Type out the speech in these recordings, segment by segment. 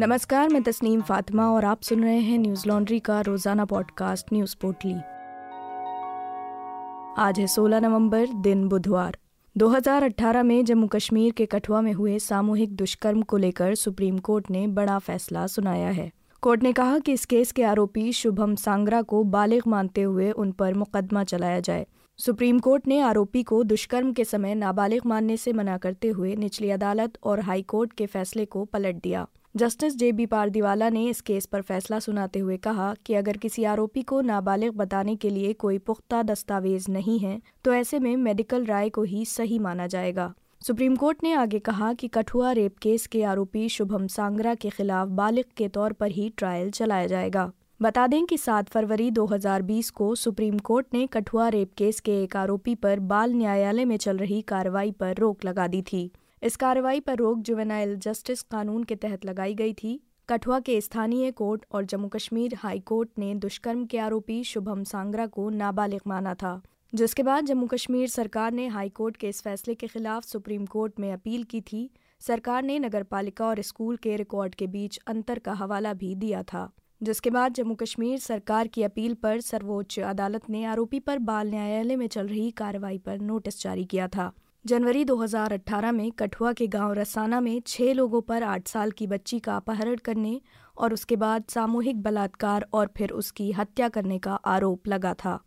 नमस्कार, मैं तस्नीम फातिमा और आप सुन रहे हैं न्यूज़ लॉन्ड्री का रोज़ाना पॉडकास्ट न्यूज़ पोर्टली। आज है 16 नवंबर, दिन बुधवार। 2018 में जम्मू कश्मीर के कठुआ में हुए सामूहिक दुष्कर्म को लेकर सुप्रीम कोर्ट ने बड़ा फैसला सुनाया है। कोर्ट ने कहा कि इस केस के आरोपी शुभम सांगरा को बालिग मानते हुए उन पर मुकदमा चलाया जाए। सुप्रीम कोर्ट ने आरोपी को दुष्कर्म के समय नाबालिग मानने से मना करते हुए निचली अदालत और हाई कोर्ट के फैसले को पलट दिया। जस्टिस जे बी पारदीवाला ने इस केस पर फैसला सुनाते हुए कहा कि अगर किसी आरोपी को नाबालिग बताने के लिए कोई पुख्ता दस्तावेज़ नहीं है तो ऐसे में मेडिकल राय को ही सही माना जाएगा। सुप्रीम कोर्ट ने आगे कहा कि कठुआ रेप केस के आरोपी शुभम सांगरा के खिलाफ बालिग के तौर पर ही ट्रायल चलाया जाएगा। बता दें कि 7 फरवरी 2020 को सुप्रीम कोर्ट ने कठुआ रेप केस के एक आरोपी पर बाल न्यायालय में चल रही कार्रवाई पर रोक लगा दी थी। इस कार्रवाई पर रोक जुवेनाइल जस्टिस कानून के तहत लगाई गई थी। कठुआ के स्थानीय कोर्ट और जम्मू कश्मीर हाई कोर्ट ने दुष्कर्म के आरोपी शुभम सांगरा को नाबालिग माना था, जिसके बाद जम्मू कश्मीर सरकार ने हाई कोर्ट के इस फैसले के खिलाफ सुप्रीम कोर्ट में अपील की थी। सरकार ने नगरपालिका और स्कूल के रिकॉर्ड के बीच अंतर का हवाला भी दिया था, जिसके बाद जम्मू कश्मीर सरकार की अपील पर सर्वोच्च अदालत ने आरोपी पर बाल न्यायालय में चल रही कार्रवाई पर नोटिस जारी किया था। जनवरी 2018 में कठुआ के गाँव रसाना में छह लोगों पर आठ साल की बच्ची का अपहरण करने और उसके बाद सामूहिक बलात्कार और फिर उसकी हत्या करने का आरोप लगा था।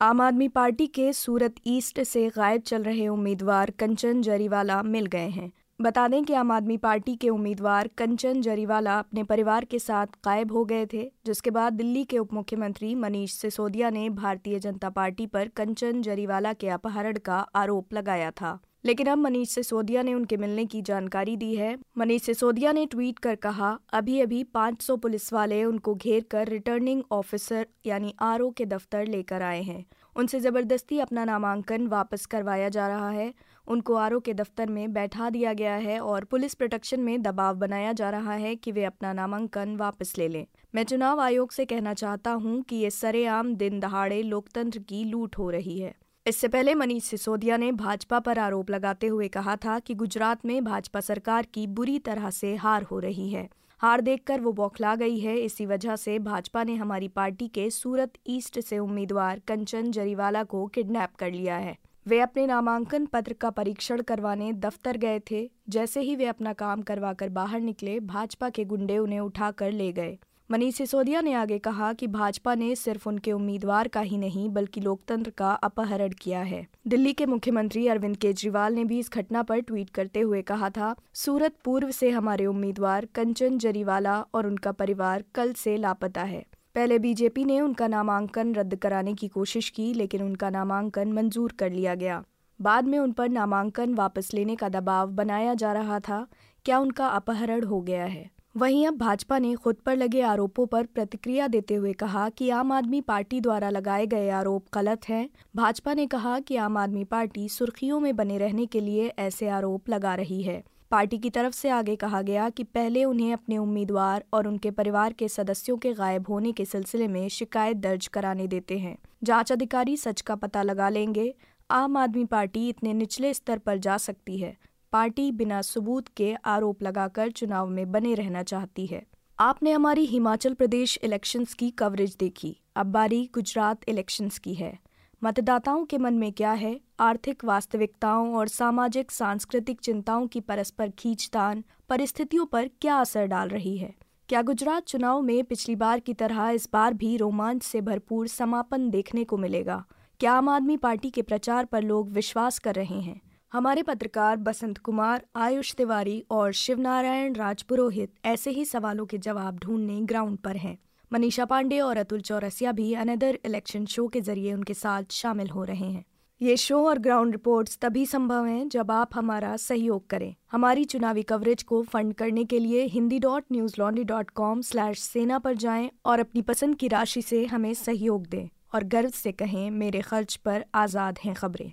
आम आदमी पार्टी के सूरत ईस्ट से गायब चल रहे उम्मीदवार कंचन जरीवाला मिल गए हैं। बता दें कि आम आदमी पार्टी के उम्मीदवार कंचन जरीवाला अपने परिवार के साथ गायब हो गए थे, जिसके बाद दिल्ली के उप मुख्यमंत्री मनीष सिसोदिया ने भारतीय जनता पार्टी पर कंचन जरीवाला के अपहरण का आरोप लगाया था। लेकिन अब मनीष सिसोदिया ने उनके मिलने की जानकारी दी है। मनीष सिसोदिया ने ट्वीट कर कहा अभी अभी 500 पुलिस वाले उनको घेर कर रिटर्निंग ऑफिसर यानी आरओ के दफ्तर लेकर आए हैं। उनसे ज़बरदस्ती अपना नामांकन वापस करवाया जा रहा है। उनको आर के दफ्तर में बैठा दिया गया है और पुलिस प्रोटेक्शन में दबाव बनाया जा रहा है कि वे अपना नामांकन वापस ले लें। मैं चुनाव आयोग से कहना चाहता हूँ कि ये सरेआम दिन दहाड़े लोकतंत्र की लूट हो रही है। इससे पहले मनीष सिसोदिया ने भाजपा पर आरोप लगाते हुए कहा था कि गुजरात में भाजपा सरकार की बुरी तरह से हार हो रही है। हार देखकर वो बौखला गई है। इसी वजह से भाजपा ने हमारी पार्टी के सूरत ईस्ट से उम्मीदवार कंचन जरीवाला को किडनैप कर लिया है। वे अपने नामांकन पत्र का परीक्षण करवाने दफ्तर गए थे, जैसे ही वे अपना काम करवाकर बाहर निकले, भाजपा के गुंडे उन्हें उठाकर ले गए। मनीष सिसोदिया ने आगे कहा कि भाजपा ने सिर्फ़ उनके उम्मीदवार का ही नहीं, बल्कि लोकतंत्र का अपहरण किया है। दिल्ली के मुख्यमंत्री अरविंद केजरीवाल ने भी इस घटना पर ट्वीट करते हुए कहा था, सूरत पूर्व से हमारे उम्मीदवार कंचन जरीवाला और उनका परिवार कल से लापता है। पहले बीजेपी ने उनका नामांकन रद्द कराने की कोशिश की, लेकिन उनका नामांकन मंजूर कर लिया गया। बाद में उन पर नामांकन वापस लेने का दबाव बनाया जा रहा था। क्या उनका अपहरण हो गया है? वहीं अब भाजपा ने खुद पर लगे आरोपों पर प्रतिक्रिया देते हुए कहा कि आम आदमी पार्टी द्वारा लगाए गए आरोप गलत हैं। भाजपा ने कहा कि आम आदमी पार्टी सुर्खियों में बने रहने के लिए ऐसे आरोप लगा रही है। पार्टी की तरफ़ से आगे कहा गया कि पहले उन्हें अपने उम्मीदवार और उनके परिवार के सदस्यों के गायब होने के सिलसिले में शिकायत दर्ज कराने देते हैं। जाँच अधिकारी सच का पता लगा लेंगे। आम आदमी पार्टी इतने निचले स्तर पर जा सकती है। पार्टी बिना सबूत के आरोप लगाकर चुनाव में बने रहना चाहती है। आपने हमारी हिमाचल प्रदेश इलेक्शंस की कवरेज देखी। अब बारी गुजरात इलेक्शंस की है। मतदाताओं के मन में क्या है? आर्थिक वास्तविकताओं और सामाजिक, सांस्कृतिक चिंताओं की परस्पर खींचतान परिस्थितियों पर क्या असर डाल रही है? क्या गुजरात चुनाव में पिछली बार की तरह इस बार भी रोमांच से भरपूर समापन देखने को मिलेगा? क्या आम आदमी पार्टी के प्रचार पर लोग विश्वास कर रहे हैं? हमारे पत्रकार बसंत कुमार, आयुष तिवारी और शिवनारायण राजपुरोहित ऐसे ही सवालों के जवाब ढूँढने ग्राउंड पर हैं। मनीषा पांडे और अतुल चौरसिया भी अनदर इलेक्शन शो के ज़रिए उनके साथ शामिल हो रहे हैं। ये शो और ग्राउंड रिपोर्ट्स तभी संभव हैं जब आप हमारा सहयोग करें। हमारी चुनावी कवरेज को फंड करने के लिए Hindi dot newslaundry dot com slash sena पर जाएँ और अपनी पसंद की राशि से हमें सहयोग दें और गर्व से कहें, मेरे खर्च पर आज़ाद हैं खबरें।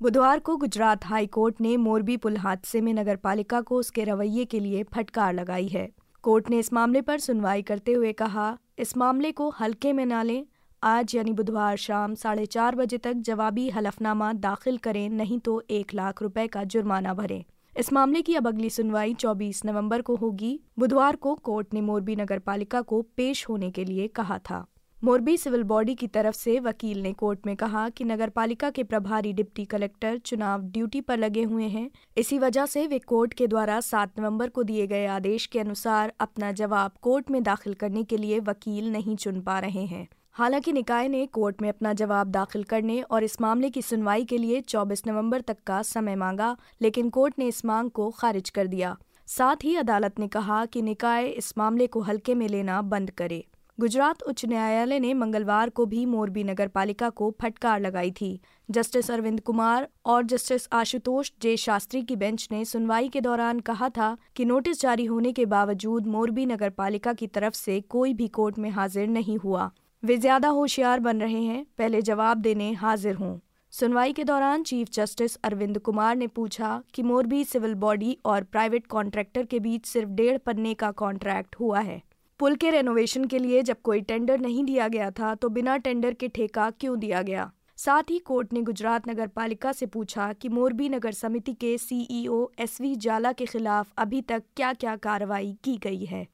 बुधवार को गुजरात हाई कोर्ट ने मोरबी पुल हादसे में नगर पालिका को उसके रवैये के लिए फटकार लगाई है। कोर्ट ने इस मामले पर सुनवाई करते हुए कहा, इस मामले को हल्के में ना लें। आज यानी बुधवार शाम साढ़े चार बजे तक जवाबी हलफनामा दाखिल करें, नहीं तो एक लाख रुपए का जुर्माना भरें। इस मामले की अब अगली सुनवाई 24 नवंबर को होगी। बुधवार को कोर्ट ने मोरबी नगर पालिका को पेश होने के लिए कहा था। मोरबी सिविल बॉडी की तरफ़ से वकील ने कोर्ट में कहा कि नगरपालिका के प्रभारी डिप्टी कलेक्टर चुनाव ड्यूटी पर लगे हुए हैं। इसी वजह से वे कोर्ट के द्वारा 7 नवंबर को दिए गए आदेश के अनुसार अपना जवाब कोर्ट में दाखिल करने के लिए वकील नहीं चुन पा रहे हैं। हालाँकि निकाय ने कोर्ट में अपना जवाब दाखिल करने और इस मामले की सुनवाई के लिए 24 नवंबर तक का समय मांगा, लेकिन कोर्ट ने इस मांग को खारिज कर दिया। साथ ही अदालत ने कहा कि निकाय इस मामले को हल्के में लेना बंद करे। गुजरात उच्च न्यायालय ने मंगलवार को भी मोरबी नगर पालिका को फटकार लगाई थी। जस्टिस अरविंद कुमार और जस्टिस आशुतोष जे शास्त्री की बेंच ने सुनवाई के दौरान कहा था कि नोटिस जारी होने के बावजूद मोरबी नगर पालिका की तरफ़ से कोई भी कोर्ट में हाजिर नहीं हुआ। वे ज़्यादा होशियार बन रहे हैं, पहले जवाब देने हाजिर हों। सुनवाई के दौरान चीफ जस्टिस अरविंद कुमार ने पूछा कि मोरबी सिविल बॉडी और प्राइवेट कॉन्ट्रैक्टर के बीच सिर्फ़ डेढ़ पन्ने का कॉन्ट्रैक्ट हुआ है। पुल के रेनोवेशन के लिए जब कोई टेंडर नहीं दिया गया था तो बिना टेंडर के ठेका क्यों दिया गया? साथ ही कोर्ट ने गुजरात नगर पालिका से पूछा कि मोरबी नगर समिति के सीईओ एसवी जाला के खिलाफ अभी तक क्या क्या कार्रवाई की गई है?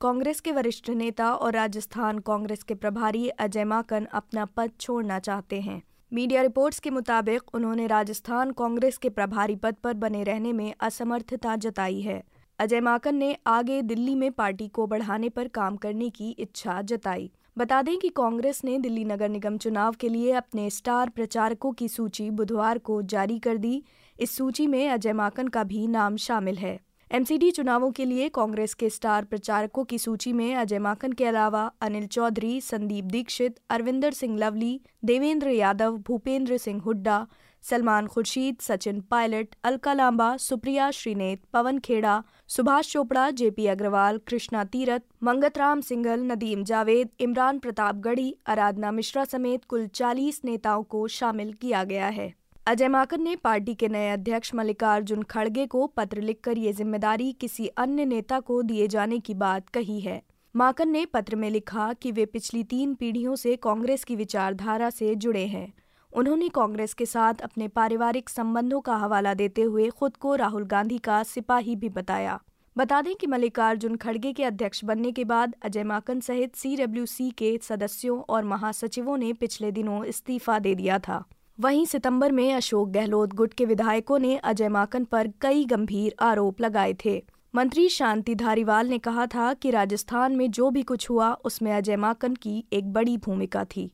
कांग्रेस के वरिष्ठ नेता और राजस्थान कांग्रेस के प्रभारी अजय माकन अपना पद छोड़ना चाहते हैं। मीडिया रिपोर्ट्स के मुताबिक उन्होंने राजस्थान कांग्रेस के प्रभारी पद पर बने रहने में असमर्थता जताई है। अजय माकन ने आगे दिल्ली में पार्टी को बढ़ाने पर काम करने की इच्छा जताई। बता दें कि कांग्रेस ने दिल्ली नगर निगम चुनाव के लिए अपने स्टार प्रचारकों की सूची बुधवार को जारी कर दी। इस सूची में अजय माकन का भी नाम शामिल है। एमसीडी चुनावों के लिए कांग्रेस के स्टार प्रचारकों की सूची में अजय माकन के अलावा अनिल चौधरी, संदीप दीक्षित, अरविंदर सिंह लवली, देवेंद्र यादव, भूपेंद्र सिंह हुड्डा सलमान खुर्शीद, सचिन पायलट, अलका लांबा, सुप्रिया, श्रीनेत, पवन खेड़ा, सुभाष चोपड़ा, जेपी अग्रवाल, कृष्णा तीरथ मंगतराम सिंघल, नदीम जावेद, इमरान प्रताप गढ़ी, आराधना मिश्रा समेत कुल 40 नेताओं को शामिल किया गया है। अजय माकन ने पार्टी के नए अध्यक्ष मल्लिकार्जुन खड़गे को पत्र लिखकर ये ज़िम्मेदारी किसी अन्य नेता को दिए जाने की बात कही है। माकन ने पत्र में लिखा कि वे पिछली तीन पीढ़ियों से कांग्रेस की विचारधारा से जुड़े हैं। उन्होंने कांग्रेस के साथ अपने पारिवारिक संबंधों का हवाला देते हुए खुद को राहुल गांधी का सिपाही भी बताया। बता दें कि मल्लिकार्जुन खड़गे के अध्यक्ष बनने के बाद अजय माकन सहित सी के सदस्यों और महासचिवों ने पिछले दिनों इस्तीफा दे दिया था। वहीं सितंबर में अशोक गहलोत गुट के विधायकों ने अजय माकन पर कई गंभीर आरोप लगाए थे। मंत्री शांति धारीवाल ने कहा था कि राजस्थान में जो भी कुछ हुआ, उसमें अजय माकन की एक बड़ी भूमिका थी।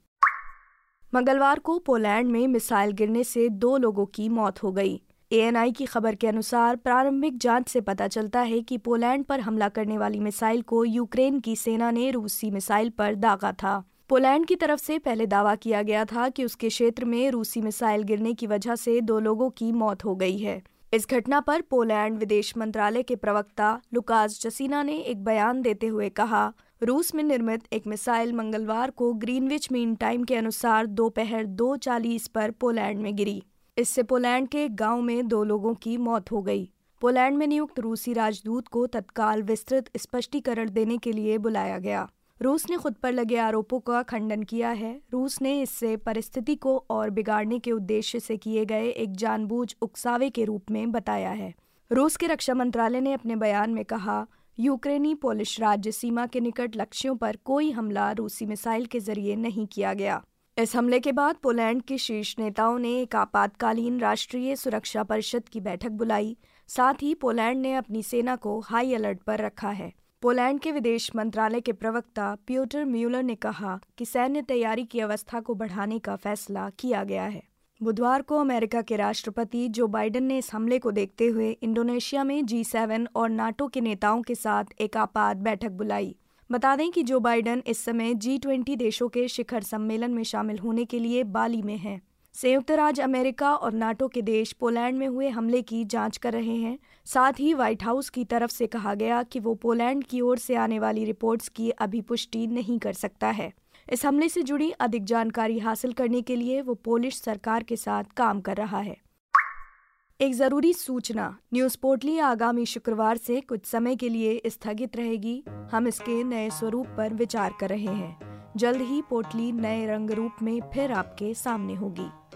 मंगलवार को पोलैंड में मिसाइल गिरने से दो लोगों की मौत हो गई। एएनआई की खबर के अनुसार, प्रारंभिक जाँच से पता चलता है कि पोलैंड पर हमला करने वाली मिसाइल को यूक्रेन की सेना ने रूसी मिसाइल पर दागा था। पोलैंड की तरफ़ से पहले दावा किया गया था कि उसके क्षेत्र में रूसी मिसाइल गिरने की वजह से दो लोगों की मौत हो गई है। इस घटना पर पोलैंड विदेश मंत्रालय के प्रवक्ता लुकास जसीना ने एक बयान देते हुए कहा, रूस में निर्मित एक मिसाइल मंगलवार को ग्रीनविच मीन टाइम के अनुसार दोपहर दो चालीस पर पोलैंड में गिरी। इससे पोलैंड के गाँव में दो लोगों की मौत हो गई। पोलैंड में नियुक्त रूसी राजदूत को तत्काल विस्तृत स्पष्टीकरण देने के लिए बुलाया गया। रूस ने खुद पर लगे आरोपों का खंडन किया है। रूस ने इससे परिस्थिति को और बिगाड़ने के उद्देश्य से किए गए एक जानबूझ उकसावे के रूप में बताया है। रूस के रक्षा मंत्रालय ने अपने बयान में कहा, यूक्रेनी पोलिश राज्य सीमा के निकट लक्ष्यों पर कोई हमला रूसी मिसाइल के ज़रिए नहीं किया गया। इस हमले के बाद पोलैंड के शीर्ष नेताओं ने एक आपातकालीन राष्ट्रीय सुरक्षा परिषद की बैठक बुलाई। साथ ही पोलैंड ने अपनी सेना को हाई अलर्ट पर रखा है। पोलैंड के विदेश मंत्रालय के प्रवक्ता प्यूटर म्यूलर ने कहा कि सैन्य तैयारी की अवस्था को बढ़ाने का फैसला किया गया है। बुधवार को अमेरिका के राष्ट्रपति जो बाइडेन ने इस हमले को देखते हुए इंडोनेशिया में जी सेवन और नाटो के नेताओं के साथ एक आपात बैठक बुलाई। बता दें कि जो बाइडेन इस समय जी ट्वेंटी देशों के शिखर सम्मेलन में शामिल होने के लिए बाली में हैं। संयुक्त राज्य अमेरिका और नाटो के देश पोलैंड में हुए हमले की जाँच कर रहे हैं। साथ ही व्हाइट हाउस की तरफ़ से कहा गया कि वो पोलैंड की ओर से आने वाली रिपोर्ट्स की अभी पुष्टि नहीं कर सकता है। इस हमले से जुड़ी अधिक जानकारी हासिल करने के लिए वो पोलिश सरकार के साथ काम कर रहा है। एक ज़रूरी सूचना, न्यूज़ पोर्टली आगामी शुक्रवार से कुछ समय के लिए स्थगित रहेगी। हम इसके नए स्वरूप पर विचार कर रहे हैं। जल्द ही पोर्टली नए रंग रूप में फिर आपके सामने होगी।